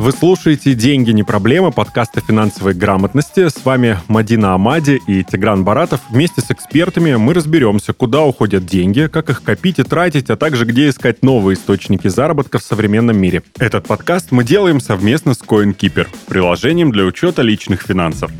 Вы слушаете «Деньги не проблема» подкаста финансовой грамотности. С вами Мадина Амади и Тигран Баратов. Вместе с экспертами мы разберемся, куда уходят деньги, как их копить и тратить, а также где искать новые источники заработка в современном мире. Этот подкаст мы делаем совместно с CoinKeeper, приложением для учета личных финансов.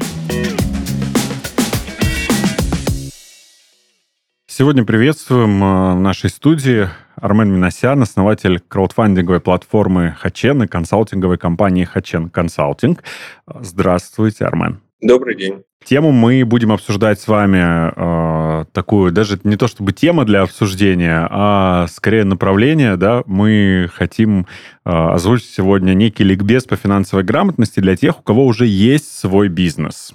Сегодня приветствуем э, в нашей студии Армен Минасян, основатель краудфандинговой платформы Хачен и консалтинговой компании Хачен Консалтинг. Здравствуйте, Армен. Добрый день. Тему мы будем обсуждать с вами э, такую, даже не то чтобы тема для обсуждения, а скорее направление, да, мы хотим э, озвучить сегодня некий ликбез по финансовой грамотности для тех, у кого уже есть свой бизнес.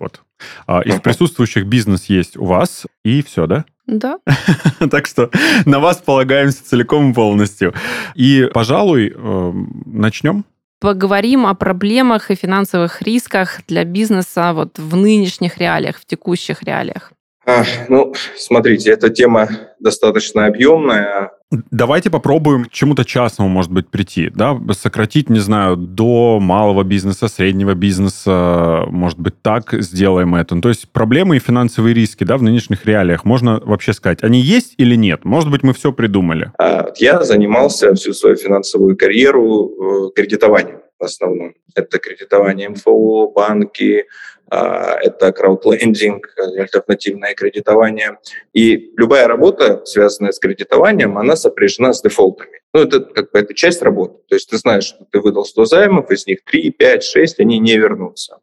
Вот. А, из присутствующих бизнес есть у вас, и все, да? Да. так что на вас полагаемся целиком и полностью. И, пожалуй, э, начнем поговорим о проблемах и финансовых рисках для бизнеса вот в нынешних реалиях, в текущих реалиях. Ну, смотрите, эта тема достаточно объемная. Давайте попробуем к чему-то частному, может быть, прийти, да, сократить, не знаю, до малого бизнеса, среднего бизнеса, может быть, так сделаем это. Ну, то есть проблемы и финансовые риски, да, в нынешних реалиях, можно вообще сказать, они есть или нет? Может быть, мы все придумали? А, я занимался всю свою финансовую карьеру э, кредитованием в основном. Это кредитование МФО, банки, это краудлендинг, альтернативное кредитование. И любая работа, связанная с кредитованием, она сопряжена с дефолтами. Ну, это как бы это часть работы. То есть ты знаешь, что ты выдал 100 займов, из них 3, 5, 6, они не вернутся.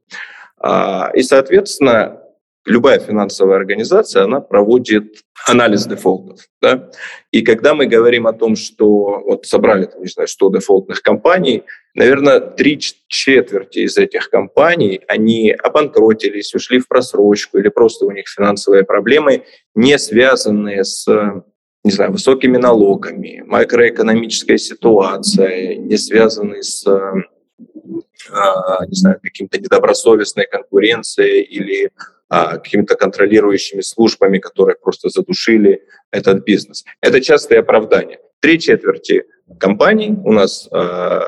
А, и, соответственно, любая финансовая организация, она проводит анализ дефолтов. Да? И когда мы говорим о том, что вот собрали, там, не знаю, 100 дефолтных компаний, наверное, три четверти из этих компаний, они обанкротились, ушли в просрочку или просто у них финансовые проблемы, не связанные с не знаю, высокими налогами, макроэкономической ситуацией, не связанные с а, не знаю, каким-то недобросовестной конкуренцией или а, какими-то контролирующими службами, которые просто задушили этот бизнес. Это частые оправдания. Три четверти компаний у нас а,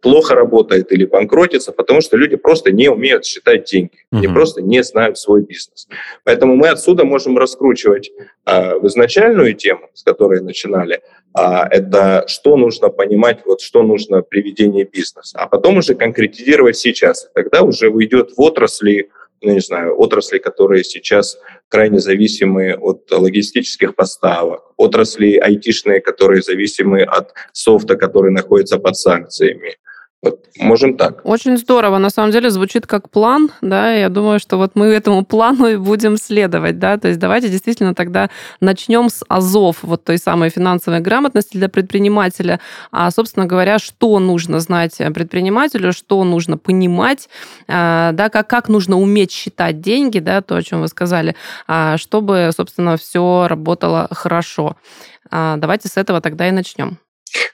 плохо работает или банкротится, потому что люди просто не умеют считать деньги, uh-huh. они просто не знают свой бизнес. Поэтому мы отсюда можем раскручивать э, в изначальную тему, с которой начинали, э, это что нужно понимать, вот что нужно при ведении бизнеса, а потом уже конкретизировать сейчас. Тогда уже уйдет в отрасли ну, не знаю, отрасли, которые сейчас крайне зависимы от логистических поставок, отрасли айтишные, которые зависимы от софта, который находится под санкциями, вот, можем так. Очень здорово. На самом деле звучит как план, да, я думаю, что вот мы этому плану и будем следовать, да, то есть давайте действительно тогда начнем с азов, вот той самой финансовой грамотности для предпринимателя, а, собственно говоря, что нужно знать предпринимателю, что нужно понимать, а, да, как, как нужно уметь считать деньги, да, то, о чем вы сказали, а, чтобы, собственно, все работало хорошо. Давайте с этого тогда и начнем.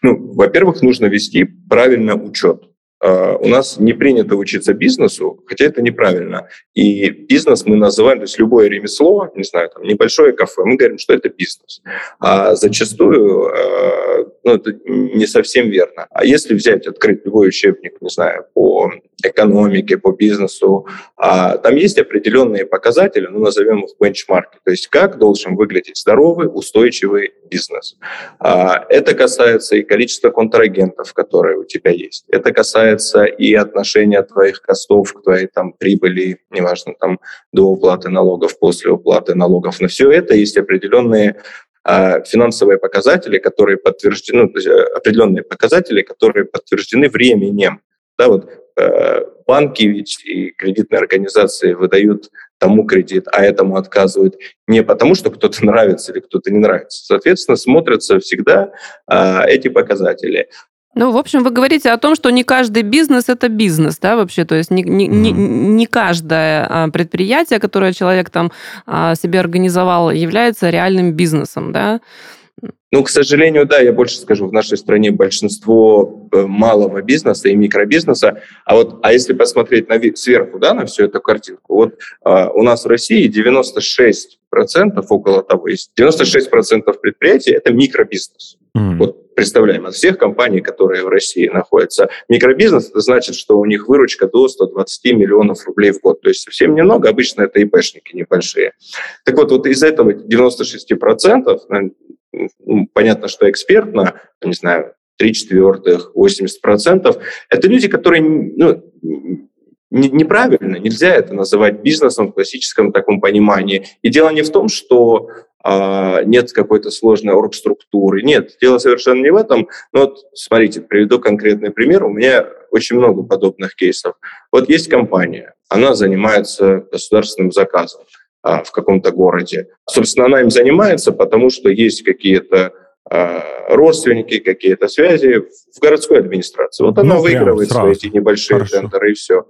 Ну, во-первых, нужно вести правильно учет. Uh, у нас не принято учиться бизнесу, хотя это неправильно. И бизнес мы называем, то есть любое ремесло, не знаю, там небольшое кафе, мы говорим, что это бизнес. А зачастую uh, ну, это не совсем верно. А если взять, открыть любой учебник, не знаю, по экономике, по бизнесу, а, там есть определенные показатели, ну, назовем их бенчмарки, то есть как должен выглядеть здоровый, устойчивый бизнес. А, это касается и количества контрагентов, которые у тебя есть. Это касается и отношения твоих костов к твоей там прибыли, неважно, там до уплаты налогов, после уплаты налогов. На все это есть определенные финансовые показатели, которые подтверждены, ну, э, определенные показатели, которые подтверждены временем. Да, вот Э, банки ведь и кредитные организации выдают тому кредит, а этому отказывают не потому, что кто-то нравится или кто-то не нравится. Соответственно, смотрятся всегда а, эти показатели. Ну, в общем, вы говорите о том, что не каждый бизнес это бизнес, да, вообще, то есть не, не, не, не каждое а, предприятие, которое человек там а, себе организовал, является реальным бизнесом, да. Ну, к сожалению, да, я больше скажу, в нашей стране большинство э, малого бизнеса и микробизнеса, а вот, а если посмотреть на, сверху, да, на всю эту картинку, вот а, у нас в России 96 процентов, около того, есть 96 процентов предприятий – это микробизнес. Mm. Вот представляем, от всех компаний, которые в России находятся. Микробизнес – это значит, что у них выручка до 120 миллионов рублей в год. То есть совсем немного, обычно это ИПшники небольшие. Так вот, вот из этого 96%, ну, понятно, что экспертно, не знаю, 3 четвертых, 80%, это люди, которые ну, неправильно, нельзя это называть бизнесом в классическом таком понимании. И дело не в том, что нет какой-то сложной оргструктуры. Нет, дело совершенно не в этом. Но вот смотрите, приведу конкретный пример. У меня очень много подобных кейсов. Вот есть компания, она занимается государственным заказом а, в каком-то городе. Собственно, она им занимается, потому что есть какие-то а, родственники, какие-то связи в городской администрации. Вот она ну, выигрывает свои эти небольшие Хорошо. тендеры и все.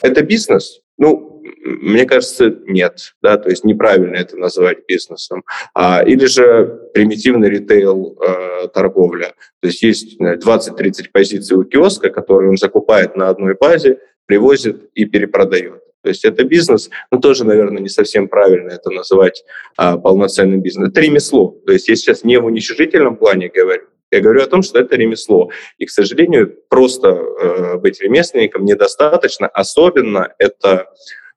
Это бизнес? Ну, мне кажется, нет. Да, то есть неправильно это называть бизнесом. А, или же примитивный ритейл э, торговля. То есть есть 20-30 позиций у киоска, которые он закупает на одной базе, привозит и перепродает. То есть это бизнес, но тоже, наверное, не совсем правильно это называть а, полноценным бизнесом. Это ремесло. То есть я сейчас не в уничижительном плане говорю, я говорю о том, что это ремесло. И, к сожалению, просто э, быть ремесленником недостаточно. Особенно это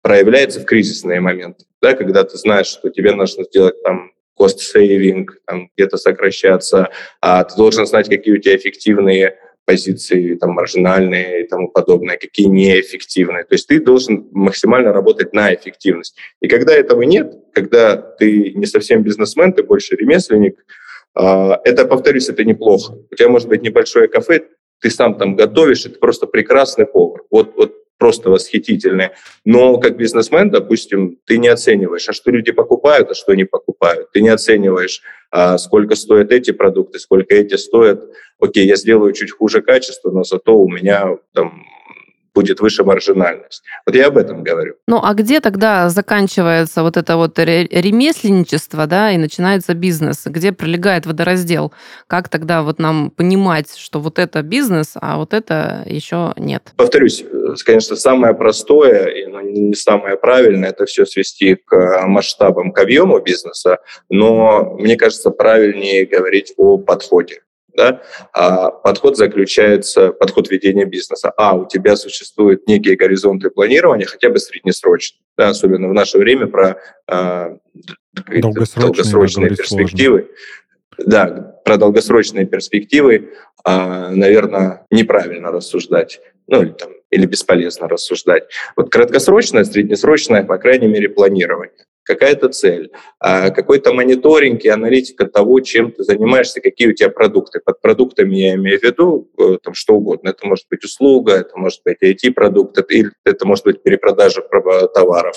проявляется в кризисные моменты. Да, когда ты знаешь, что тебе нужно сделать там кост-сейвинг, где-то сокращаться, а ты должен знать, какие у тебя эффективные позиции там, маржинальные и тому подобное, какие неэффективные. То есть ты должен максимально работать на эффективность. И когда этого нет, когда ты не совсем бизнесмен, ты больше ремесленник, а, это, повторюсь, это неплохо. У тебя может быть небольшое кафе, ты сам там готовишь, это просто прекрасный повар. Вот, вот просто восхитительные. Но как бизнесмен, допустим, ты не оцениваешь, а что люди покупают, а что не покупают. Ты не оцениваешь, а сколько стоят эти продукты, сколько эти стоят. Окей, я сделаю чуть хуже качество, но зато у меня там будет выше маржинальность. Вот я об этом говорю. Ну, а где тогда заканчивается вот это вот ремесленничество, да, и начинается бизнес? Где пролегает водораздел? Как тогда вот нам понимать, что вот это бизнес, а вот это еще нет? Повторюсь, э, конечно, самое простое и ну, не самое правильное это все свести к масштабам, к объему бизнеса, но мне кажется, правильнее говорить о подходе. Да? А подход заключается, подход ведения бизнеса. А, у тебя существуют некие горизонты планирования, хотя бы среднесрочные, да, особенно в наше время про э, долгосрочные, долгосрочные перспективы. Сложно. Да, про долгосрочные перспективы, э, наверное, неправильно рассуждать. Ну, или, там, или бесполезно рассуждать. Вот краткосрочное, среднесрочное, по крайней мере, планирование какая-то цель, а какой-то мониторинг и аналитика того, чем ты занимаешься, какие у тебя продукты. Под продуктами я имею в виду э, там, что угодно. Это может быть услуга, это может быть IT-продукт, или это может быть перепродажа товаров.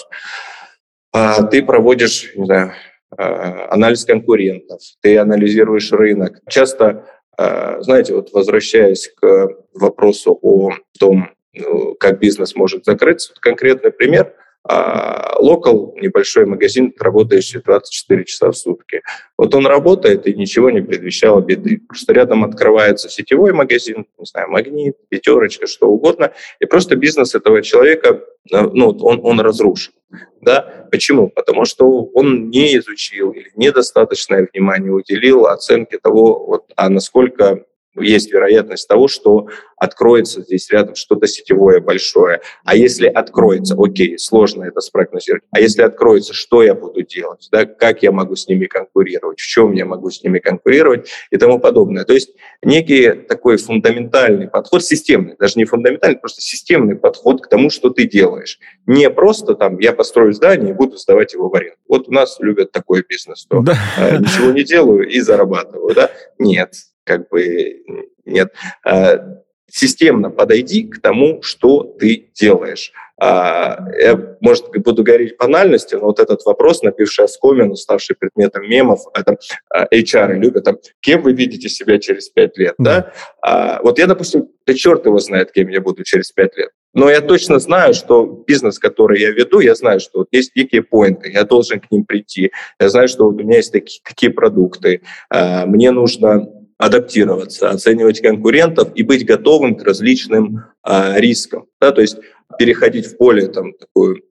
А ты проводишь, не знаю, а, анализ конкурентов, ты анализируешь рынок. Часто, а, знаете, вот возвращаясь к вопросу о том, ну, как бизнес может закрыться, конкретный пример – а локал, небольшой магазин, работающий 24 часа в сутки. Вот он работает, и ничего не предвещало беды. Просто рядом открывается сетевой магазин, не знаю, магнит, пятерочка, что угодно, и просто бизнес этого человека, э, ну, он, он разрушен. Да? Почему? Потому что он не изучил или недостаточное внимание уделил оценке того, вот, а насколько есть вероятность того, что откроется здесь рядом что-то сетевое большое. А если откроется, окей, сложно это спрогнозировать. А если откроется, что я буду делать? Да? Как я могу с ними конкурировать? В чем я могу с ними конкурировать? И тому подобное. То есть некий такой фундаментальный подход, системный, даже не фундаментальный, просто системный подход к тому, что ты делаешь. Не просто там я построю здание и буду сдавать его в аренду. Вот у нас любят такой бизнес, то да. Э, ничего не делаю и зарабатываю. Да? Нет, как бы нет. А, системно подойди к тому, что ты делаешь. А, я, может, буду говорить банальности, но вот этот вопрос, напивший оскомину, ставший предметом мемов, это а, HR любят, там, кем вы видите себя через пять лет, да? А, вот я, допустим, да черт его знает, кем я буду через пять лет. Но я точно знаю, что бизнес, который я веду, я знаю, что вот есть некие поинты, я должен к ним прийти. Я знаю, что вот у меня есть такие, такие продукты. А, мне нужно адаптироваться, оценивать конкурентов и быть готовым к различным а, рискам. Да, то есть переходить в более там, такую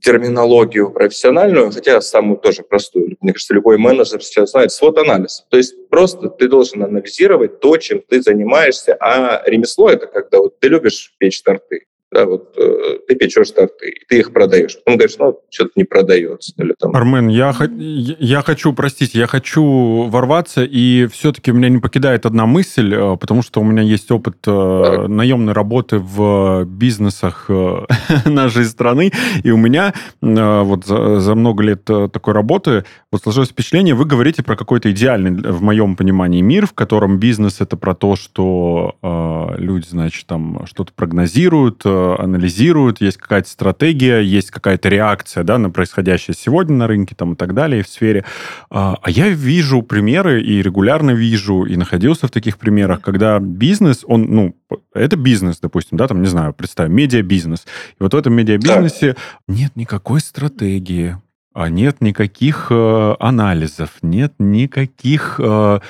терминологию профессиональную, хотя самую тоже простую. Мне кажется, любой менеджер сейчас знает свод-анализ. То есть просто ты должен анализировать то, чем ты занимаешься, а ремесло — это когда вот ты любишь печь торты да, вот э, ты печешь торты, и ты их продаешь. Потом говоришь, ну, что-то не продается. Или там... Армен, я, я хочу, простите, я хочу ворваться, и все-таки меня не покидает одна мысль, э, потому что у меня есть опыт э, наемной работы в бизнесах э, нашей страны, и у меня вот за, за много лет такой работы вот сложилось впечатление, вы говорите про какой-то идеальный, в моем понимании, мир, в котором бизнес это про то, что э, люди, значит, там что-то прогнозируют, анализируют, есть какая-то стратегия, есть какая-то реакция да, на происходящее сегодня на рынке там, и так далее, в сфере. А, а я вижу примеры и регулярно вижу, и находился в таких примерах, когда бизнес, он, ну, это бизнес, допустим, да, там, не знаю, представим, медиабизнес. И вот в этом медиабизнесе да. нет никакой стратегии, а нет никаких э, анализов, нет никаких э,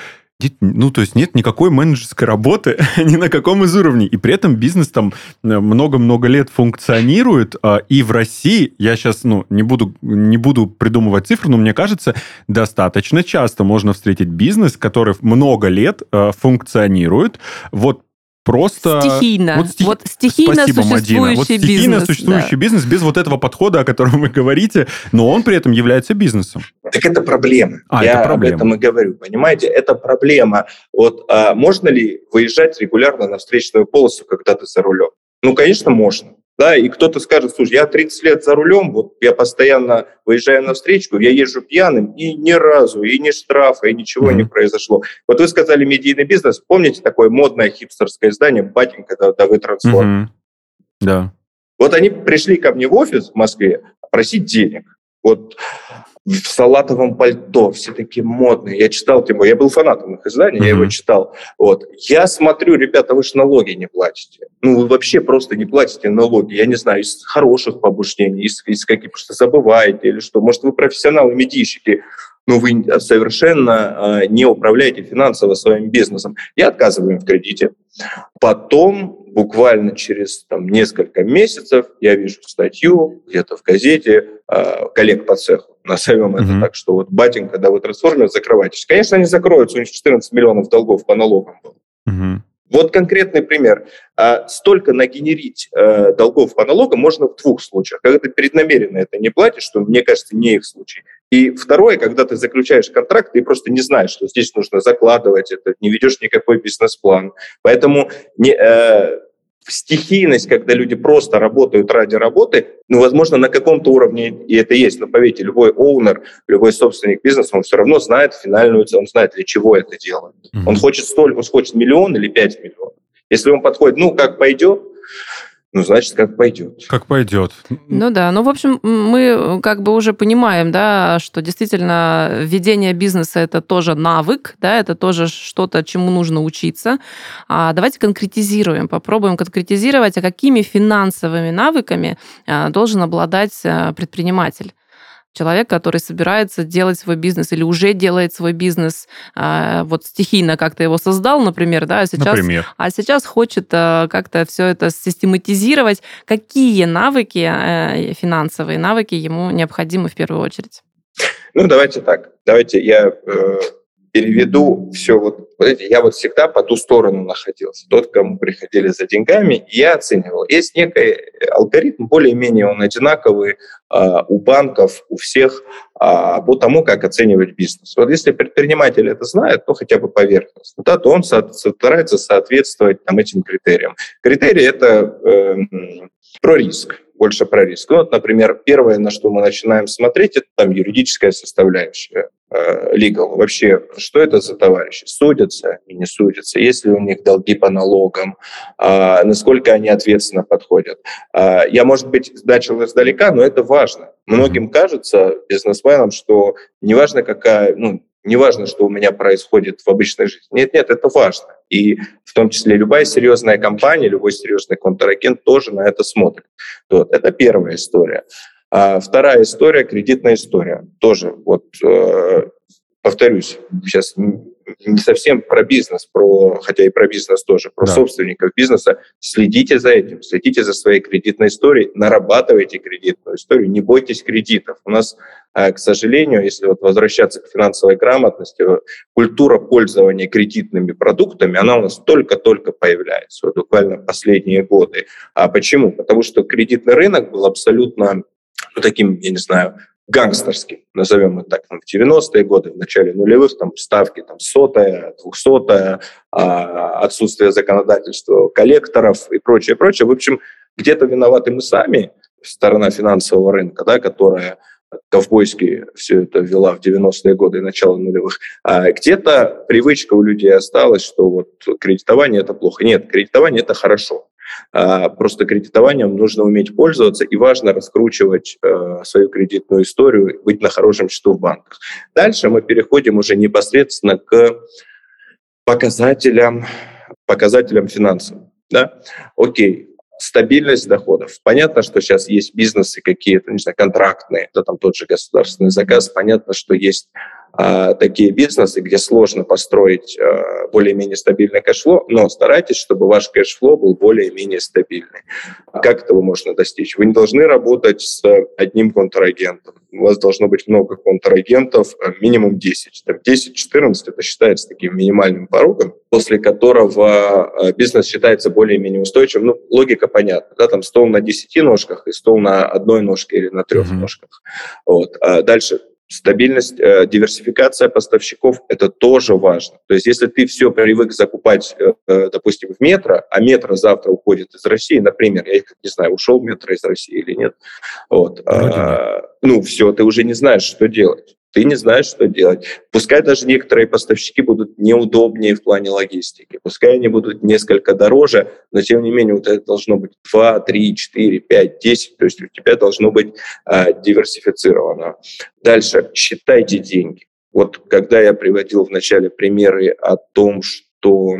ну, то есть нет никакой менеджерской работы ни на каком из уровней. И при этом бизнес там э, много-много лет функционирует. А, и в России, я сейчас ну, не, буду, не буду придумывать цифры, но мне кажется, достаточно часто можно встретить бизнес, который много лет э, функционирует. Вот просто... Стихийно. Вот, стихи... вот стихийно Спасибо, существующий Мадина. Вот стихийно бизнес, существующий да. бизнес без вот этого подхода, о котором вы говорите, но он при этом является бизнесом. Так это проблема. А, Я это проблема. об этом и говорю, понимаете? Это проблема. Вот а, можно ли выезжать регулярно на встречную полосу, когда ты за рулем? Ну, конечно, можно да, и кто-то скажет, слушай, я 30 лет за рулем, вот я постоянно выезжаю на встречку, я езжу пьяным, и ни разу, и ни штрафа, и ничего mm-hmm. не произошло. Вот вы сказали медийный бизнес, помните такое модное хипстерское издание «Батенька, да, да вы трансформ». Mm-hmm. Да. Вот они пришли ко мне в офис в Москве просить денег. Вот в салатовом пальто, все такие модные. Я читал, более, я был фанатом их издания, mm-hmm. я его читал. Вот. Я смотрю, ребята, вы же налоги не платите. Ну, вы вообще просто не платите налоги. Я не знаю, из хороших побуждений, из, из каких, просто забываете или что. Может, вы профессионалы-медийщики, но вы совершенно э, не управляете финансово своим бизнесом. Я отказываю им в кредите. Потом буквально через там, несколько месяцев я вижу статью где-то в газете э, коллег по цеху, назовем mm-hmm. это так, что вот батенька, да, вы трансформер, закрывайтесь. Конечно, они закроются, у них 14 миллионов долгов по налогам было. Mm-hmm. Вот конкретный пример. А, столько нагенерить э, долгов по налогам можно в двух случаях. Когда ты преднамеренно это не платишь, что, мне кажется, не их случай. И второе, когда ты заключаешь контракт, ты просто не знаешь, что здесь нужно закладывать это, не ведешь никакой бизнес-план. Поэтому не, э, стихийность, когда люди просто работают ради работы, ну, возможно, на каком-то уровне и это есть, но поверьте, любой оунер, любой собственник бизнеса, он все равно знает финальную цену, он знает, для чего это делает. Mm-hmm. Он хочет столько, он хочет миллион или пять миллионов. Если он подходит, ну, как пойдет, ну, значит, как пойдет. Как пойдет. Ну да, ну, в общем, мы как бы уже понимаем, да, что действительно ведение бизнеса – это тоже навык, да, это тоже что-то, чему нужно учиться. А давайте конкретизируем, попробуем конкретизировать, а какими финансовыми навыками а, должен обладать а, предприниматель человек, который собирается делать свой бизнес или уже делает свой бизнес, а, вот стихийно как-то его создал, например, да, а сейчас, например. а сейчас хочет а, как-то все это систематизировать. Какие навыки, э, финансовые навыки ему необходимы в первую очередь? Ну, давайте так. Давайте я э, переведу все вот, вот я вот всегда по ту сторону находился. Тот, кому приходили за деньгами, я оценивал. Есть некий алгоритм, более-менее он одинаковый э, у банков, у всех, э, по тому, как оценивать бизнес. Вот если предприниматель это знает, ну хотя бы поверхностно, да, то он со- старается соответствовать там, этим критериям. Критерии это э, про риск больше про риск. Ну, вот, например, первое, на что мы начинаем смотреть, это там юридическая составляющая. э, legal. Вообще, что это за товарищи? Судятся и не судятся? Есть ли у них долги по налогам? А, насколько они ответственно подходят? А, я, может быть, начал издалека, но это важно. Многим кажется, бизнесменам, что неважно, какая, ну, неважно, что у меня происходит в обычной жизни. Нет, нет, это важно. И в том числе любая серьезная компания, любой серьезный контрагент тоже на это смотрит. Вот, это первая история. А вторая история – кредитная история. Тоже вот э, повторюсь, сейчас не совсем про бизнес, про, хотя и про бизнес тоже, про да. собственников бизнеса. Следите за этим, следите за своей кредитной историей, нарабатывайте кредитную историю, не бойтесь кредитов. У нас, э, к сожалению, если вот возвращаться к финансовой грамотности, культура пользования кредитными продуктами, она у нас только-только появляется, вот буквально последние годы. А почему? Потому что кредитный рынок был абсолютно ну, таким, я не знаю, гангстерским, назовем это так, в 90-е годы, в начале нулевых, там ставки там сотая, двухсотая, а, отсутствие законодательства коллекторов и прочее, прочее. В общем, где-то виноваты мы сами, сторона финансового рынка, да, которая ковбойски все это вела в 90-е годы и начало нулевых. А где-то привычка у людей осталась, что вот кредитование – это плохо. Нет, кредитование – это хорошо. А, просто кредитованием нужно уметь пользоваться, и важно раскручивать э, свою кредитную историю, быть на хорошем счету в банках. Дальше мы переходим уже непосредственно к показателям, показателям финансов. Да? Окей, стабильность доходов. Понятно, что сейчас есть бизнесы какие-то, не знаю, контрактные, да, там тот же государственный заказ. Понятно, что есть такие бизнесы, где сложно построить а, более-менее стабильное кэшфло, но старайтесь, чтобы ваш кэшфло был более-менее стабильный. Как этого можно достичь? Вы не должны работать с одним контрагентом. У вас должно быть много контрагентов, а, минимум 10. Там 10-14 это считается таким минимальным порогом, после которого бизнес считается более-менее устойчивым. Ну, логика понятна. Да? Там стол на 10 ножках и стол на одной ножке или на трех mm-hmm. ножках. Вот. А дальше Стабильность, э, диверсификация поставщиков – это тоже важно. То есть если ты все привык закупать, э, э, допустим, в метро, а метро завтра уходит из России, например, я не знаю, ушел метро из России или нет, вот, а, ну все, ты уже не знаешь, что делать ты не знаешь, что делать. Пускай даже некоторые поставщики будут неудобнее в плане логистики, пускай они будут несколько дороже, но тем не менее вот это должно быть 2, 3, 4, 5, 10, то есть у тебя должно быть э, диверсифицировано. Дальше, считайте деньги. Вот когда я приводил в начале примеры о том, что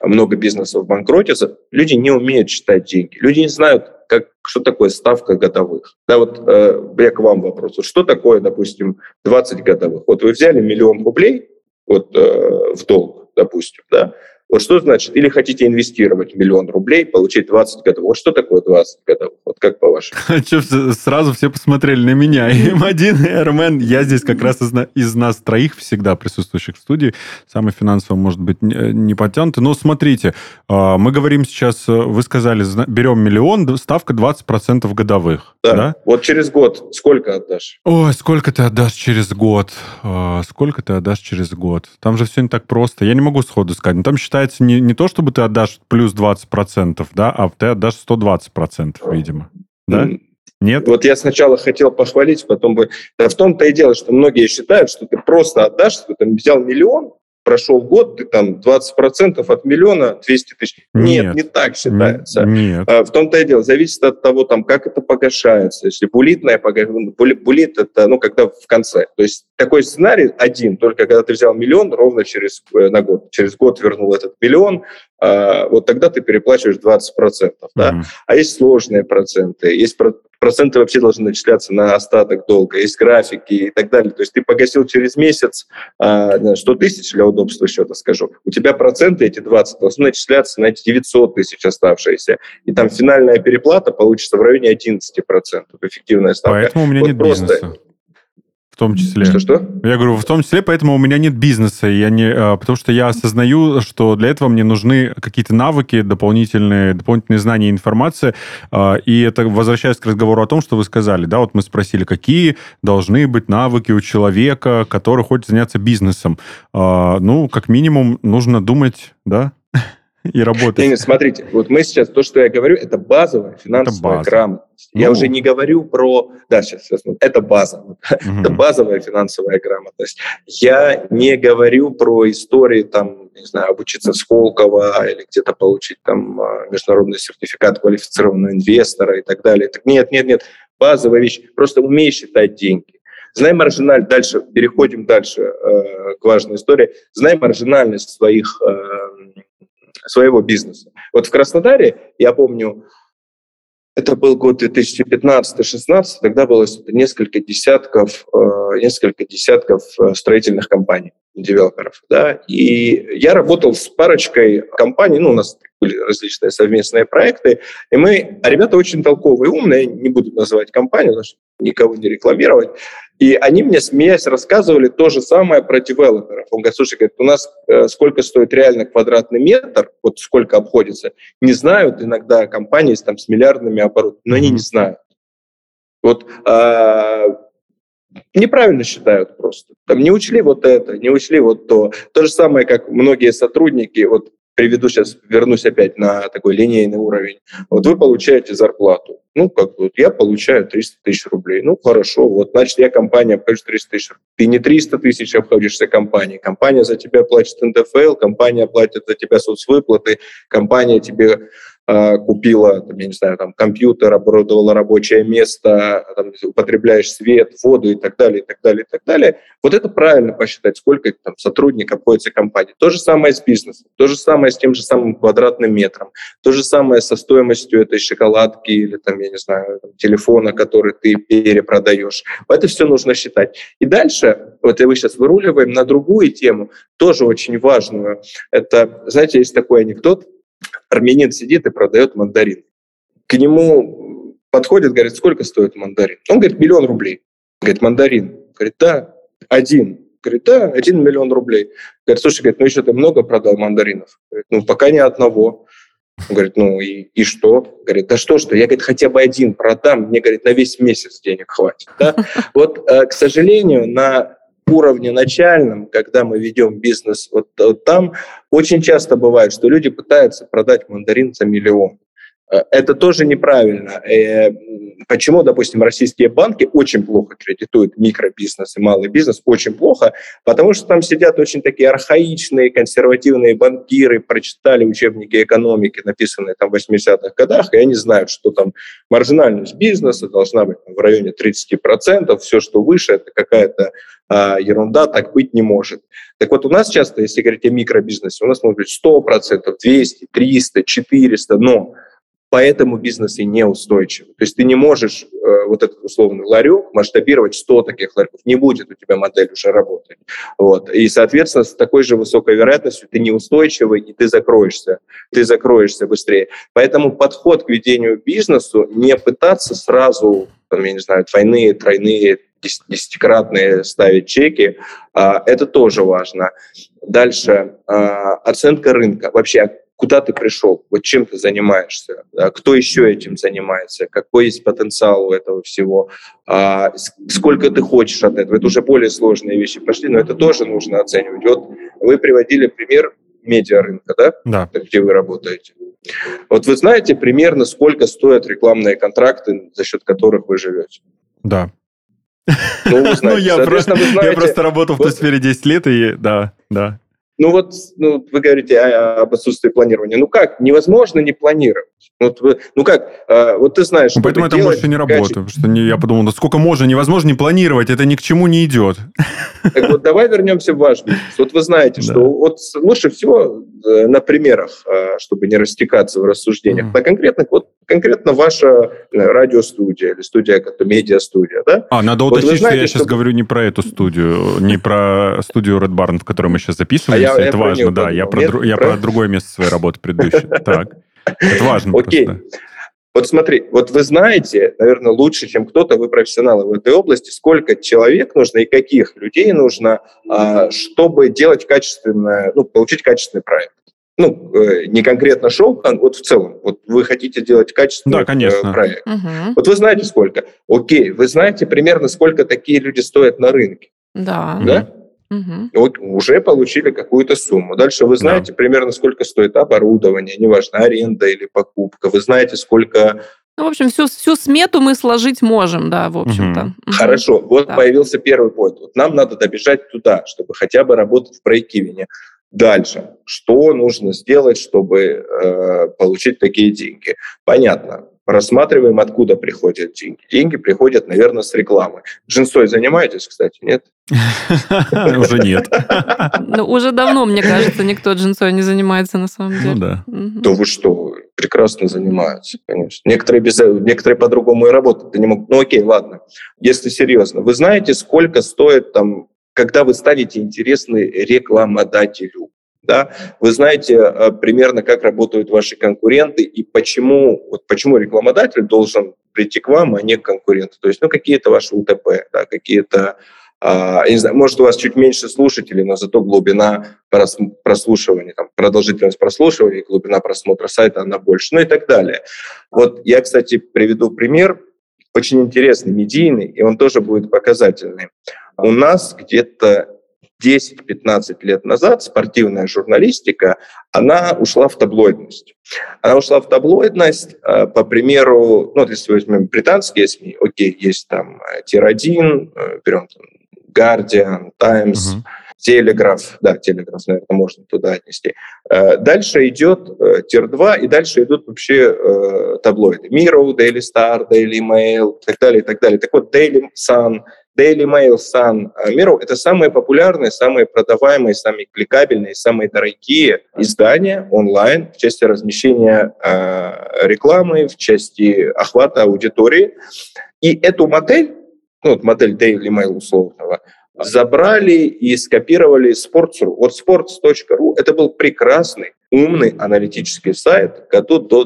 много бизнесов банкротится, люди не умеют считать деньги. Люди не знают, как, что такое ставка годовых. Да, вот э, я к вам вопрос. Вот что такое, допустим, 20 годовых? Вот вы взяли миллион рублей вот, э, в долг, допустим, да, вот что значит, или хотите инвестировать миллион рублей, получить 20 годов. Вот что такое 20 годов? Вот как по-вашему? Сразу все посмотрели на меня. М1 и Эрмен. Я здесь как раз из, из нас троих всегда присутствующих в студии. Самый финансово, может быть, не потянутый. Но смотрите, а, мы говорим сейчас, вы сказали, берем миллион, ставка 20% годовых. Да. да. Вот через год сколько отдашь? Ой, сколько ты отдашь через год? А, сколько ты отдашь через год? Там же все не так просто. Я не могу сходу сказать. Но там считается считается не, не то, чтобы ты отдашь плюс 20%, да, а ты отдашь 120%, видимо. Да? Нет? Вот я сначала хотел похвалить, потом бы... Да в том-то и дело, что многие считают, что ты просто отдашь, ты там взял миллион, прошел год, ты там 20% от миллиона 200 тысяч. Нет, нет, не так считается. Нет. А, в том-то и дело, зависит от того, там, как это погашается. Если булитная булит это, ну, когда в конце. То есть такой сценарий один, только когда ты взял миллион, ровно через, э, на год, через год вернул этот миллион, вот тогда ты переплачиваешь 20%. Да? Mm-hmm. А есть сложные проценты, есть проценты вообще должны начисляться на остаток долга, есть графики и так далее. То есть ты погасил через месяц 100 а, тысяч для удобства счета, скажу, у тебя проценты эти 20 должны начисляться на эти 900 тысяч оставшиеся. И там финальная переплата получится в районе 11%, эффективная ставка. Поэтому у меня вот нет просто... бизнеса. В том числе. Что-что? Я говорю, в том числе, поэтому у меня нет бизнеса. Я не, а, потому что я осознаю, что для этого мне нужны какие-то навыки, дополнительные, дополнительные знания и информация. А, и это возвращаясь к разговору о том, что вы сказали. Да, вот мы спросили, какие должны быть навыки у человека, который хочет заняться бизнесом. А, ну, как минимум, нужно думать, да, и работать. Нет, нет, смотрите, вот мы сейчас, то, что я говорю, это базовая финансовая база. грамотность. Я Ну. уже не говорю про... Да, сейчас, сейчас, ну, это база. Это Мгм. базовая финансовая грамотность. Я не говорю про истории, там, не знаю, обучиться в Сколково или где-то получить там а, международный сертификат квалифицированного инвестора и так далее. Так нет, нет, нет. Базовая вещь. Просто умей считать деньги. Знай маржинальность. Дальше, переходим дальше э, к важной истории. Знай маржинальность своих, э, своего бизнеса. Вот в Краснодаре, я помню, это был год 2015-16, тогда было несколько десятков, э, несколько десятков э, строительных компаний, девелоперов, да, и я работал с парочкой компаний, ну, у нас были различные совместные проекты, и мы, а ребята очень толковые, умные, не буду называть компанию, потому что никого не рекламировать, и они мне, смеясь, рассказывали то же самое про девелоперов. Он говорит, слушай, говорит, у нас э, сколько стоит реально квадратный метр, вот сколько обходится, не знают иногда компании с, там, с миллиардными оборотами, но они не знают. Вот а, неправильно считают просто. Там не учли вот это, не учли вот то. То же самое, как многие сотрудники, вот приведу сейчас, вернусь опять на такой линейный уровень. Вот вы получаете зарплату. Ну, как вот я получаю 300 тысяч рублей. Ну, хорошо, вот, значит, я компания обхожусь 300 тысяч. Ты не 300 тысяч обходишься компанией. Компания за тебя платит НДФЛ, компания платит за тебя соцвыплаты, компания тебе купила, там, я не знаю, там, компьютер, оборудовала рабочее место, там, употребляешь свет, воду и так далее, и так далее, и так далее. Вот это правильно посчитать, сколько там сотрудник обходится компании. То же самое с бизнесом, то же самое с тем же самым квадратным метром, то же самое со стоимостью этой шоколадки или там, я не знаю, там, телефона, который ты перепродаешь. Это все нужно считать. И дальше, вот и мы сейчас выруливаем на другую тему, тоже очень важную. Это, знаете, есть такой анекдот, армянин сидит и продает мандарин. К нему подходит, говорит, сколько стоит мандарин? Он говорит, миллион рублей. Говорит, мандарин. Говорит, да, один. Говорит, да, один миллион рублей. Говорит, слушай, говорит, ну еще ты много продал мандаринов? Говорит, ну пока ни одного. Он говорит, ну и, и что? Говорит, да что что? Я, говорит, хотя бы один продам, мне, говорит, на весь месяц денег хватит. Да? Вот, э, к сожалению, на уровне начальном, когда мы ведем бизнес, вот, вот там очень часто бывает, что люди пытаются продать мандарин за миллион. Э, Это тоже неправильно. Э, Почему, допустим, российские банки очень плохо кредитуют микробизнес и малый бизнес? Очень плохо, потому что там сидят очень такие архаичные, консервативные банкиры, прочитали учебники экономики, написанные там в 80-х годах, и они знают, что там маржинальность бизнеса должна быть в районе 30%, все, что выше, это какая-то ерунда, так быть не может. Так вот, у нас часто, если говорить о микробизнесе, у нас может быть 100%, 200, 300, 400, но поэтому бизнес и неустойчивый. То есть ты не можешь э, вот этот условный ларек масштабировать 100 таких ларьков. Не будет у тебя модель уже работать. Вот. И, соответственно, с такой же высокой вероятностью ты неустойчивый, и ты закроешься. Ты закроешься быстрее. Поэтому подход к ведению бизнесу не пытаться сразу, там, я не знаю, двойные, тройные, десятикратные ставить чеки, а, это тоже важно. Дальше а, оценка рынка. Вообще, куда ты пришел, вот чем ты занимаешься, кто еще этим занимается, какой есть потенциал у этого всего, а, сколько ты хочешь от этого. Это уже более сложные вещи пошли, но это тоже нужно оценивать. Вот вы приводили пример медиарынка, да, Да. где вы работаете. Вот вы знаете примерно, сколько стоят рекламные контракты, за счет которых вы живете? Да. Ну, Ну, знаете. я, про- вы я знаете, просто работал в той вот- сфере 10 лет, и да, да. Ну вот ну, вы говорите о- об отсутствии планирования. Ну как? Невозможно не планировать. Вот ну как? э, вот ты знаешь, Ну, чтобы Поэтому я там больше не каче- работаю, что не- я подумал, да сколько можно, невозможно не планировать, это ни к чему не идет. Так вот, давай вернемся в ваш бизнес. Вот вы знаете, Да. что вот лучше всего э, на примерах, э, чтобы не растекаться в рассуждениях, Мгм. на конкретных, вот конкретно ваша э, радиостудия или студия, как медиастудия, да? А, надо Вот уточнить, что знаете, я сейчас что- говорю не про эту студию, не про студию Red Barn, в которой мы сейчас записываемся, А я- я это про важно, да, я, про, Нет, я про- про другое место своей работы предыдущей. Так, это важно Окей. Вот смотри, вот вы знаете, наверное, лучше, чем кто-то, вы профессионалы в этой области, сколько человек нужно и каких людей нужно, а, чтобы делать качественное, ну, получить качественный проект. Ну, э, не конкретно шоу, а вот в целом. Вот вы хотите делать качественный Да, конечно. э, проект. Мгм. Вот вы знаете сколько? Окей, вы знаете примерно, сколько такие люди стоят на рынке, Да. Да? Угу. Вот уже получили какую-то сумму. Дальше вы знаете да. примерно, сколько стоит оборудование, неважно, аренда или покупка. Вы знаете, сколько ну, в общем, всю, всю смету мы сложить можем, да, в общем-то. Угу. Хорошо, вот да. появился первый point. Вот нам надо добежать туда, чтобы хотя бы работать в брейкивене. Дальше, что нужно сделать, чтобы э, получить такие деньги? Понятно, рассматриваем, откуда приходят деньги. Деньги приходят, наверное, с рекламы. Джинсой занимаетесь, кстати, нет? Уже нет. Ну, уже давно, мне кажется, никто джинсой не занимается на самом деле. Ну да. Да вы что, прекрасно занимаются, конечно. Некоторые, без, некоторые по-другому и работают. Не могут. Ну окей, ладно. Если серьезно, вы знаете, сколько стоит там, когда вы станете интересны рекламодателю? да, вы знаете э, примерно, как работают ваши конкуренты и почему, вот почему рекламодатель должен прийти к вам, а не к конкуренту. То есть, ну, какие-то ваши УТП, да, какие-то, а, я не знаю, может, у вас чуть меньше слушателей, но зато глубина прослушивания, там, продолжительность прослушивания, глубина просмотра сайта, она больше, ну и так далее. Вот я, кстати, приведу пример, очень интересный, медийный, и он тоже будет показательный. У нас где-то 10-15 лет назад спортивная журналистика, она ушла в таблоидность. Она ушла в таблоидность, э, по примеру, ну, если возьмем британские СМИ, окей, есть там Тир-1, э, берем там Guardian, Times, uh-huh. Телеграф, да, Телеграф, наверное, можно туда отнести. Э, дальше идет Тир-2, и дальше идут вообще таблоиды. Mirror, Daily Star, Daily Mail, и так далее, и так далее. Так вот, Daily Sun – Daily Mail, Sun, Mirror — это самые популярные, самые продаваемые, самые кликабельные, самые дорогие издания онлайн в части размещения э, рекламы, в части охвата аудитории. И эту модель, ну, вот модель Daily Mail условного, забрали и скопировали Sports.ru. Вот sports.ru — это был прекрасный, умный аналитический сайт году до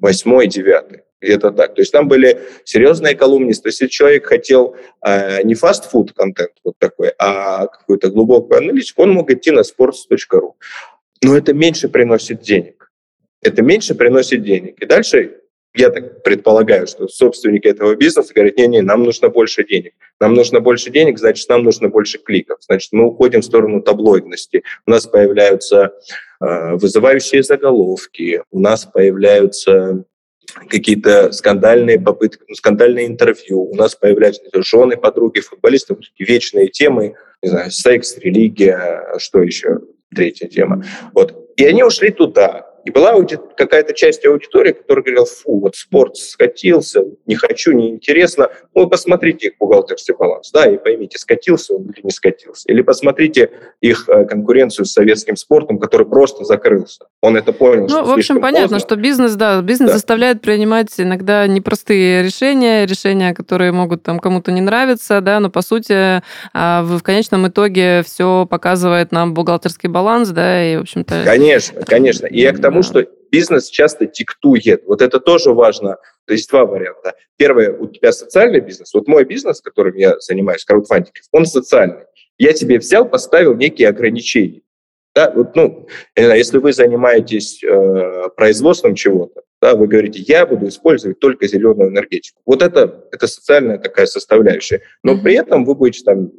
2008-2009 это так. То есть там были серьезные колумнисты. Если человек хотел э, не фастфуд контент вот такой, а какую-то глубокую аналитику, он мог идти на sports.ru. Но это меньше приносит денег. Это меньше приносит денег. И дальше я так предполагаю, что собственники этого бизнеса говорят, не-не, нам нужно больше денег. Нам нужно больше денег, значит, нам нужно больше кликов. Значит, мы уходим в сторону таблоидности. У нас появляются э, вызывающие заголовки, у нас появляются какие-то скандальные попытки, ну, скандальные интервью. У нас появляются жены, подруги, футболисты, вечные темы, не знаю, секс, религия, что еще, третья тема. Вот. И они ушли туда. И была какая-то часть аудитории, которая говорила, фу, вот спорт скатился, не хочу, не интересно. Ну, посмотрите их бухгалтерский баланс, да, и поймите, скатился он или не скатился. Или посмотрите их э, конкуренцию с советским спортом, который просто закрылся. Он это понял, Ну, в общем, понятно, поздно. что бизнес, да, бизнес да. заставляет принимать иногда непростые решения, решения, которые могут там кому-то не нравиться, да, но по сути а, в конечном итоге все показывает нам бухгалтерский баланс, да, и, в общем-то... Конечно, конечно. И я к тому тому, что бизнес часто диктует. Вот это тоже важно. То есть два варианта. Первое, у тебя социальный бизнес. Вот мой бизнес, которым я занимаюсь, краудфандинг, он социальный. Я тебе взял, поставил некие ограничения. Да, вот, ну, если вы занимаетесь э, производством чего-то, да, вы говорите, я буду использовать только зеленую энергетику. Вот это, это социальная такая составляющая. Но при этом вы будете там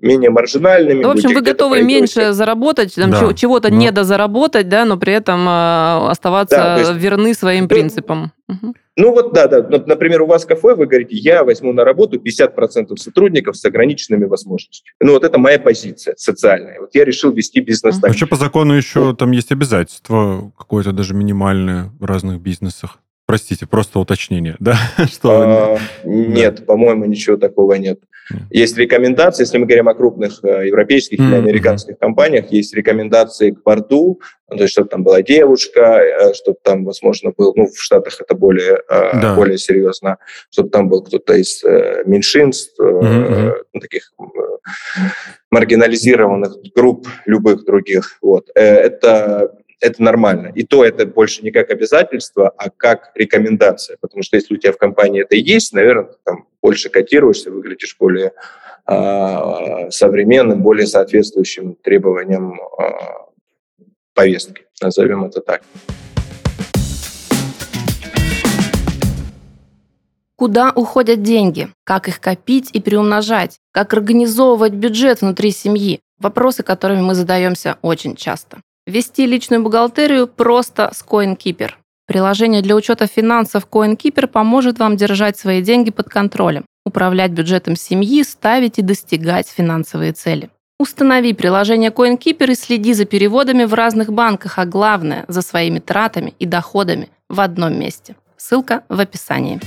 менее маржинальными. Ну, в общем, вы готовы меньше заработать, там, да. чего-то ну. недозаработать, да, но при этом э, оставаться да, есть, верны своим ну, принципам. Ну вот да, да. Например, у вас кафе, вы говорите, я возьму на работу 50% сотрудников с ограниченными возможностями. Ну вот это моя позиция социальная. Вот я решил вести бизнес так. Вообще по закону еще там есть обязательства какое-то даже минимальное в разных бизнесах. Простите, просто уточнение, да? Что... А, нет, по-моему, ничего такого нет. Есть рекомендации, если мы говорим о крупных э, европейских или американских компаниях, есть рекомендации к борду, ну, то есть чтобы там была девушка, э, чтобы там, возможно, был, ну, в Штатах это более, э, да. более серьезно, чтобы там был кто-то из меньшинств, mm-hmm. таких маргинализированных групп, любых других. Вот. Это это нормально. И то это больше не как обязательство, а как рекомендация. Потому что если у тебя в компании это есть, наверное, ты там больше котируешься, выглядишь более э, современным, более соответствующим требованиям э, повестки. Назовем это так. Куда уходят деньги? Как их копить и приумножать? Как организовывать бюджет внутри семьи? Вопросы, которыми мы задаемся очень часто. Вести личную бухгалтерию просто с CoinKeeper. Приложение для учета финансов CoinKeeper поможет вам держать свои деньги под контролем, управлять бюджетом семьи, ставить и достигать финансовые цели. Установи приложение CoinKeeper и следи за переводами в разных банках, а главное, за своими тратами и доходами в одном месте. Ссылка в описании.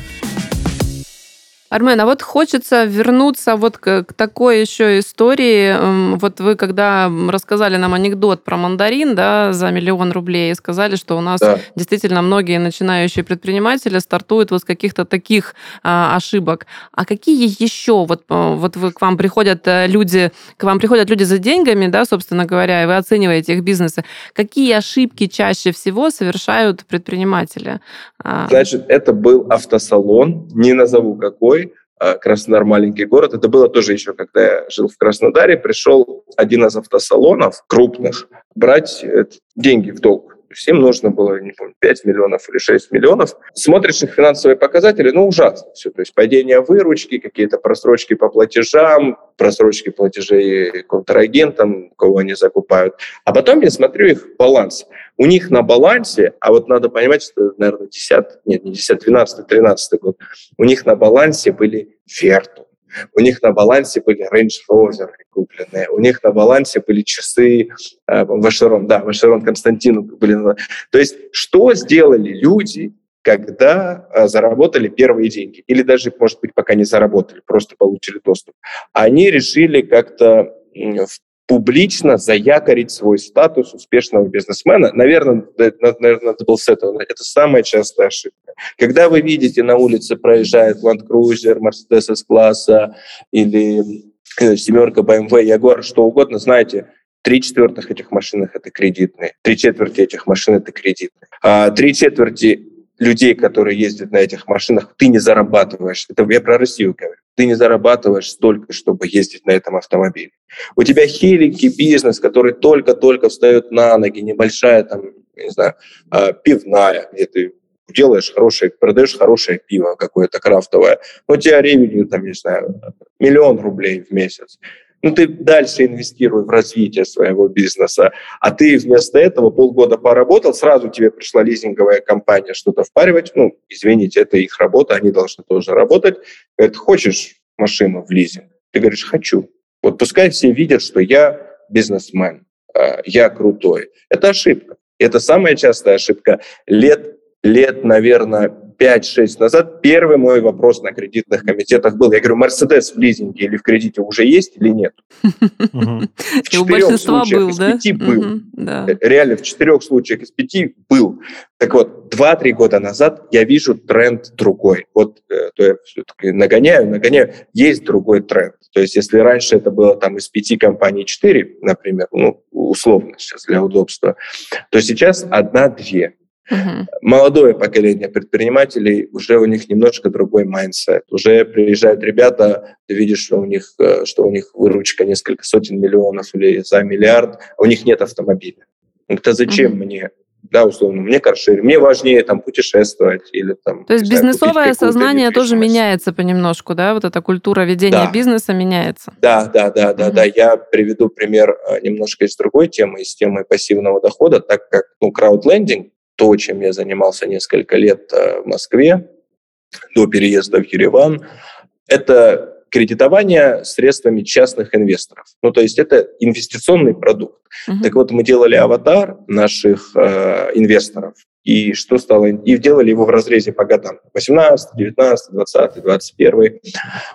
Армен, а вот хочется вернуться вот к, к такой еще истории. Вот вы когда рассказали нам анекдот про мандарин, да, за миллион рублей, и сказали, что у нас да. действительно многие начинающие предприниматели стартуют вот с каких-то таких а, ошибок. А какие еще вот, а, вот вы, к вам приходят э, люди, к вам приходят люди за деньгами, да, собственно говоря, и вы оцениваете их бизнесы. Какие ошибки чаще всего совершают предприниматели? А. Значит, это был автосалон, не назову какой, Э, Краснодар маленький город. Это было тоже еще, когда я жил в Краснодаре. Пришел один из автосалонов крупных брать э, деньги в долг. Им нужно было, не помню, 5 миллионов или 6 миллионов. Смотришь их финансовые показатели, ну, ужасно все. То есть падение выручки, какие-то просрочки по платежам, просрочки платежей контрагентам, кого они закупают. А потом я смотрю их баланс. У них на балансе, а вот надо понимать, что, наверное, 10, нет, не 10, 12, 13 год, у них на балансе были Ферту, у них на балансе были Range Rover купленные, у них на балансе были часы э, Вашерон, да, Вашерон Константину куплены. То есть что сделали люди, когда э, заработали первые деньги? Или даже, может быть, пока не заработали, просто получили доступ. Они решили как-то публично заякорить свой статус успешного бизнесмена. Наверное, наверное, надо было с этого. Это самая частая ошибка. Когда вы видите на улице проезжает Land Cruiser, Mercedes S-класса или э, семерка BMW, Jaguar, что угодно, знаете, Три четвертых этих машин это кредитные, три четверти этих машин это кредитные. А три четверти людей, которые ездят на этих машинах, ты не зарабатываешь. Это я про Россию говорю. Ты не зарабатываешь столько, чтобы ездить на этом автомобиле. У тебя хиленький бизнес, который только-только встает на ноги, небольшая там, не знаю, а, пивная, где ты делаешь хорошее, продаешь хорошее пиво какое-то крафтовое, но у тебя ревеню, там, не знаю, миллион рублей в месяц. Ну, ты дальше инвестируй в развитие своего бизнеса. А ты вместо этого полгода поработал, сразу тебе пришла лизинговая компания что-то впаривать. Ну, извините, это их работа, они должны тоже работать. Говорит, хочешь машину в лизинг? Ты говоришь, хочу. Вот пускай все видят, что я бизнесмен, а, я крутой. Это ошибка. Это самая частая ошибка. Лет, лет, наверное, 5-6 назад первый мой вопрос на кредитных комитетах был, я говорю, Мерседес в лизинге или в кредите уже есть или нет? В четырех случаях из пяти был. Э, реально, в четырех случаях из пяти был. Так вот, 2-3 года назад я вижу тренд другой. Вот э, то я все-таки нагоняю, нагоняю. Есть другой тренд. То есть если раньше это было там из пяти компаний четыре, например, ну, условно сейчас для удобства, то сейчас одна-две. Угу. Молодое поколение предпринимателей, уже у них немножко другой mindset. Уже приезжают ребята, ты видишь, что у них, э, что у них выручка несколько сотен миллионов или за миллиард, а у них нет автомобиля. Это зачем угу. мне да, условно, мне каршеринг, мне важнее там путешествовать или там... То есть знаю, бизнесовое сознание тоже меняется понемножку, да? Вот эта культура ведения да. бизнеса меняется? Да, да, да, да, да. Я приведу пример э, немножко из другой темы, из темы пассивного дохода, так как, ну, краудлендинг, то, чем я занимался несколько лет э, в Москве до переезда в Ереван, это кредитование средствами частных инвесторов. Ну, то есть это инвестиционный продукт. Uh-huh. Так вот, мы делали аватар наших э, инвесторов, и что стало? И делали его в разрезе по годам. 18, 19, 20, 21.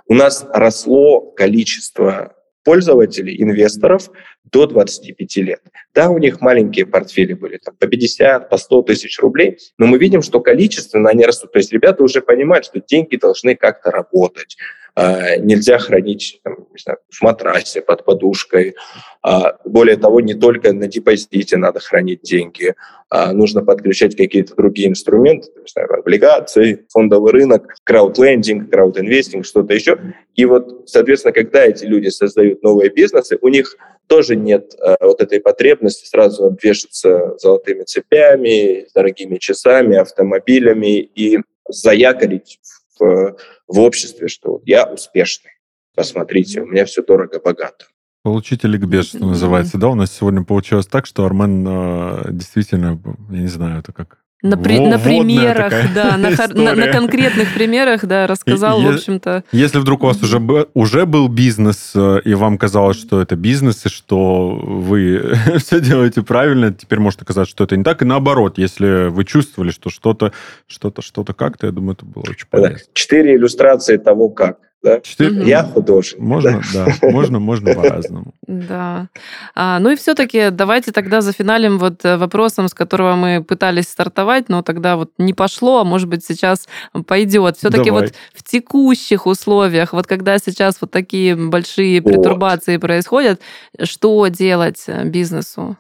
У нас росло количество пользователей, инвесторов до 25 лет. Да, у них маленькие портфели были, там, по 50, по 100 тысяч рублей, но мы видим, что количественно они растут. То есть ребята уже понимают, что деньги должны как-то работать. А, нельзя хранить там, не знаю, в матрасе под подушкой. А, более того, не только на депозите надо хранить деньги, а нужно подключать какие-то другие инструменты, не знаю, облигации, фондовый рынок, краудлендинг, краудинвестинг, что-то еще. И вот, соответственно, когда эти люди создают новые бизнесы, у них тоже нет э, вот этой потребности сразу обвешаться золотыми цепями, дорогими часами, автомобилями и заякорить в, в обществе, что я успешный. Посмотрите, у меня все дорого-богато. Получите ликбез, что называется. Да, у нас сегодня получилось так, что Армен э, действительно, я не знаю, это как на, при, на примерах, да, на, на, на конкретных примерах, да, рассказал, в общем-то. Если вдруг у вас уже, уже был бизнес, э, и вам казалось, что это бизнес, и что вы все делаете правильно, теперь может оказаться, что это не так. И наоборот, если вы чувствовали, что что-то, что-то, что-то как-то, я думаю, это было очень полезно. Четыре иллюстрации того, как. Да? Четыре... Я художник. Можно, да, да можно, можно по-разному. Да. А, ну и все-таки давайте тогда зафиналим вот э, вопросом, с которого мы пытались стартовать, но тогда вот не пошло, а может быть сейчас пойдет. Все-таки вот в текущих условиях, вот когда сейчас вот такие большие перетурбации вот. происходят, что делать э, бизнесу?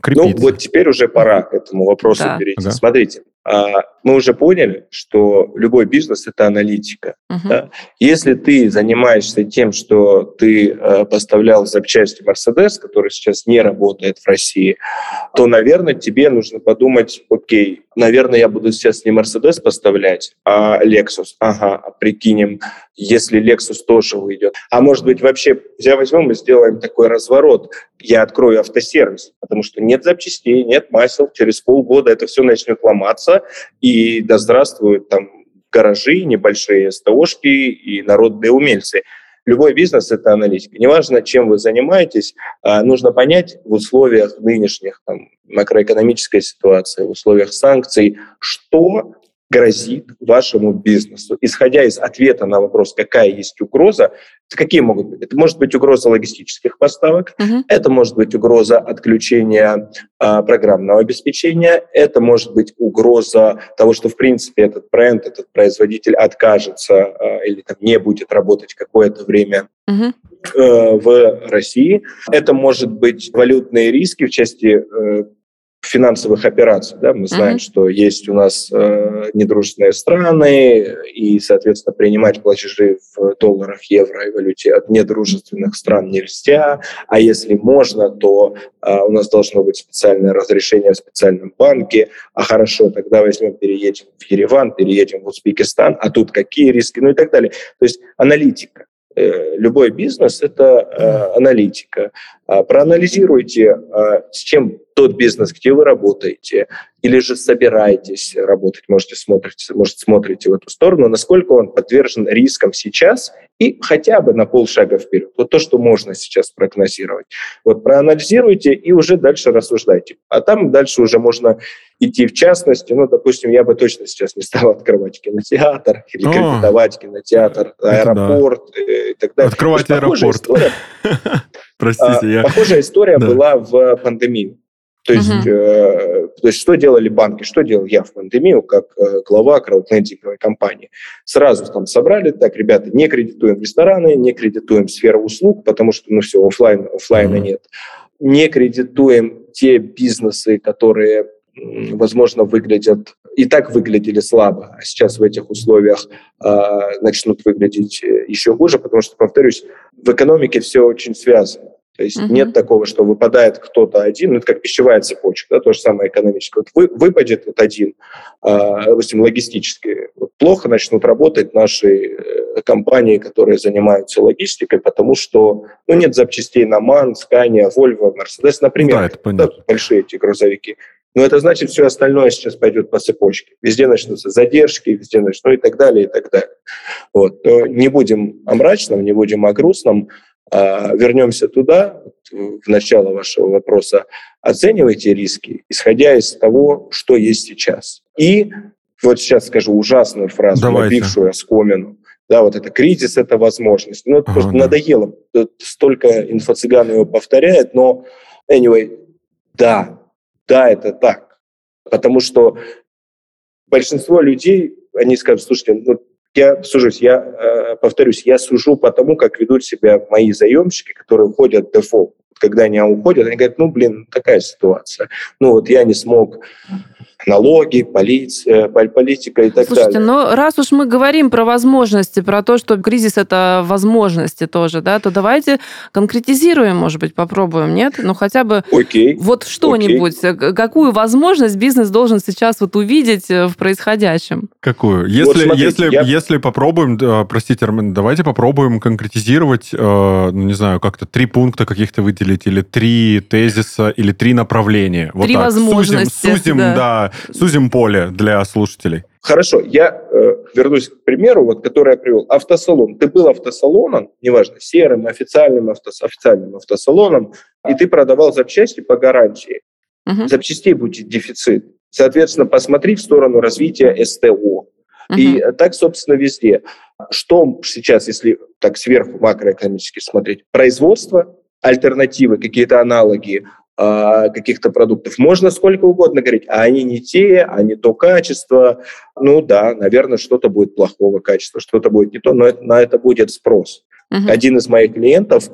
Крепиться. Ну вот теперь уже пора к этому вопросу да. перейти. Ага. Смотрите, мы уже поняли, что любой бизнес – это аналитика. Uh-huh. Да? Если ты занимаешься тем, что ты э, поставлял запчасти Mercedes, который сейчас не работает в России, то, наверное, тебе нужно подумать, окей, наверное, я буду сейчас не Mercedes поставлять, а Lexus. Ага, а прикинем, если Lexus тоже выйдет. А может быть, вообще, взяв возьмем и сделаем такой разворот. Я открою автосервис, потому что нет запчастей, нет масел. Через полгода это все начнет ломаться, и да здравствуют там гаражи, небольшие СТОшки и народные умельцы. Любой бизнес – это аналитика. Неважно, чем вы занимаетесь, а, нужно понять в условиях нынешних там, макроэкономической ситуации, в условиях санкций, что грозит вашему бизнесу. Исходя из ответа на вопрос, какая есть угроза, какие могут быть? Это может быть угроза логистических поставок, uh-huh. это может быть угроза отключения а, программного обеспечения, это может быть угроза того, что в принципе этот бренд, этот производитель откажется а, или там, не будет работать какое-то время uh-huh. э, в России. Это может быть валютные риски в части э, финансовых операций. Да? Мы знаем, uh-huh. что есть у нас э, недружественные страны, и, соответственно, принимать платежи в долларах, евро и валюте от недружественных стран нельзя. А если можно, то э, у нас должно быть специальное разрешение в специальном банке. А хорошо, тогда возьмем, переедем в Ереван, переедем в Узбекистан, а тут какие риски, ну и так далее. То есть аналитика. Э, любой бизнес – это э, аналитика. А, проанализируйте, а, с чем тот бизнес, где вы работаете, или же собираетесь работать, можете смотрите, может, смотрите в эту сторону, насколько он подвержен рискам сейчас и хотя бы на полшага вперед. Вот то, что можно сейчас прогнозировать. Вот проанализируйте и уже дальше рассуждайте. А там дальше уже можно идти в частности. Ну, допустим, я бы точно сейчас не стал открывать кинотеатр или кредитовать кинотеатр, аэропорт да. Э, и так далее. Открывать аэропорт. Простите, я... Похожая история да. была в пандемию. То есть, uh-huh. э, то есть, что делали банки, что делал я в пандемию, как э, глава краудлендинговой компании. Сразу там собрали, так, ребята, не кредитуем рестораны, не кредитуем сферу услуг, потому что, ну все, офлайн, офлайна uh-huh. нет. Не кредитуем те бизнесы, которые, возможно, выглядят и так выглядели слабо, а сейчас в этих условиях э, начнут выглядеть э, еще хуже, потому что, повторюсь, в экономике все очень связано. То есть uh-huh. нет такого, что выпадает кто-то один, ну, это как пищевая цепочка, да, то же самое экономическое. Вот вы, выпадет вот один, э, допустим, логистический, вот плохо начнут работать наши э, компании, которые занимаются логистикой, потому что ну, нет запчастей на МАН, Scania, Volvo, Mercedes, например. Да, это понятно. Да, большие эти грузовики. Но это значит, все остальное сейчас пойдет по цепочке. Везде начнутся задержки, везде начнутся, ну и так далее, и так далее. Вот. Но не будем о мрачном, не будем о грустном. А вернемся туда, в начало вашего вопроса. Оценивайте риски, исходя из того, что есть сейчас. И вот сейчас скажу ужасную фразу, Давайте. набившую оскомину. Да, вот это кризис, это возможность. Ну, это ага, просто да. надоело. Столько инфо-цыган его повторяет, но anyway, да, да, это так. Потому что большинство людей, они скажут, слушайте, ну, я сужусь, я э, повторюсь, я сужу по тому, как ведут себя мои заемщики, которые уходят в дефолт. Когда они уходят, они говорят, ну, блин, такая ситуация. Ну, вот я не смог налоги, полиция, политика и так Слушайте, далее. но раз уж мы говорим про возможности, про то, что кризис это возможности тоже, да, то давайте конкретизируем, может быть, попробуем, нет? Ну хотя бы Окей. вот что-нибудь, Окей. какую возможность бизнес должен сейчас вот увидеть э, в происходящем? Какую? Если, вот смотрите, если, я... если попробуем, простите, Армен, давайте попробуем конкретизировать, э, ну не знаю, как-то три пункта каких-то выделить, или три тезиса, или три направления. Вот три так. возможности. Сузим, сузим да. да сузим поле для слушателей. Хорошо, я э, вернусь к примеру, вот, который я привел. Автосалон. Ты был автосалоном, неважно, серым, официальным, автос, официальным автосалоном, и ты продавал запчасти по гарантии. Угу. Запчастей будет дефицит. Соответственно, посмотри в сторону развития СТО. Угу. И так, собственно, везде. Что сейчас, если так сверху макроэкономически смотреть? Производство, альтернативы, какие-то аналоги, каких-то продуктов. Можно сколько угодно говорить, а они не те, а не то качество. Ну да, наверное, что-то будет плохого качества, что-то будет не то, но это, на это будет спрос. Uh-huh. Один из моих клиентов,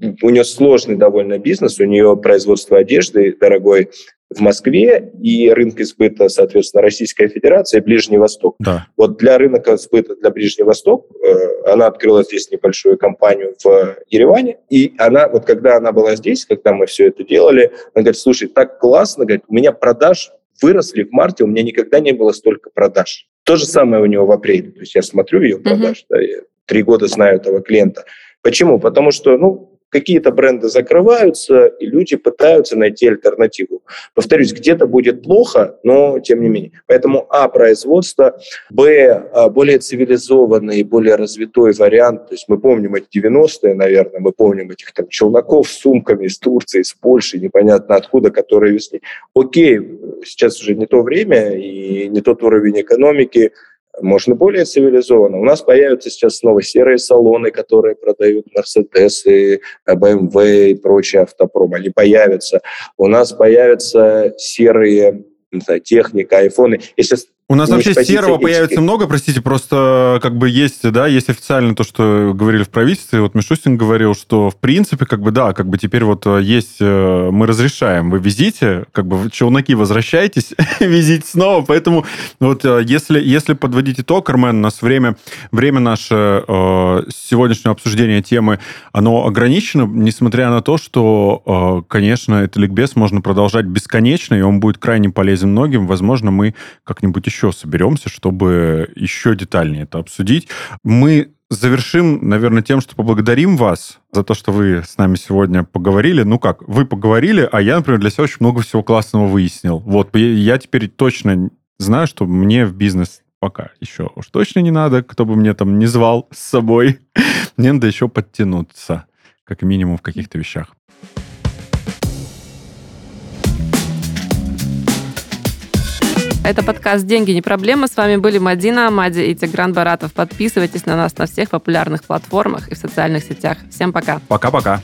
у нее сложный довольно бизнес, у нее производство одежды дорогой, в Москве и рынок сбыта, соответственно, Российская Федерация и Ближний Восток. Да. Вот для рынка сбыта для Ближнего Востока э, она открыла здесь небольшую компанию в Ереване, и она, вот когда она была здесь, когда мы все это делали, она говорит, слушай, так классно, говорит, у меня продаж выросли в марте, у меня никогда не было столько продаж. То же самое у него в апреле. То есть я смотрю ее продаж, uh-huh. да, я три года знаю этого клиента. Почему? Потому что, ну, какие-то бренды закрываются, и люди пытаются найти альтернативу. Повторюсь, где-то будет плохо, но тем не менее. Поэтому, а, производство, б, а, более цивилизованный, более развитой вариант. То есть мы помним эти 90-е, наверное, мы помним этих там челноков с сумками из Турции, из Польши, непонятно откуда, которые везли. Окей, сейчас уже не то время и не тот уровень экономики, можно более цивилизованно. У нас появятся сейчас снова серые салоны, которые продают Mercedes, BMW и прочие автопром. Они появятся. У нас появятся серые знаю, техника, айфоны. Если у нас вообще серого появится много, простите, просто как бы есть, да, есть официально то, что говорили в правительстве. Вот Мишустин говорил, что в принципе, как бы, да, как бы теперь вот э, есть, э, мы разрешаем, вы везите, как бы челноки возвращайтесь, везите снова. Поэтому вот э, если, если подводить итог, Армен, у нас время, время наше э, сегодняшнего обсуждения темы, оно ограничено, несмотря на то, что, конечно, этот ликбез можно продолжать бесконечно, и он будет крайне полезен многим. Возможно, мы как-нибудь еще соберемся, чтобы еще детальнее это обсудить. Мы завершим, наверное, тем, что поблагодарим вас за то, что вы с нами сегодня поговорили. Ну как, вы поговорили, а я, например, для себя очень много всего классного выяснил. Вот, я теперь точно знаю, что мне в бизнес пока еще уж точно не надо, кто бы мне там не звал с собой. Мне надо еще подтянуться, как минимум в каких-то вещах. Это подкаст «Деньги не проблема». С вами были Мадина Амади и Тигран Баратов. Подписывайтесь на нас на всех популярных платформах и в социальных сетях. Всем пока. Пока-пока.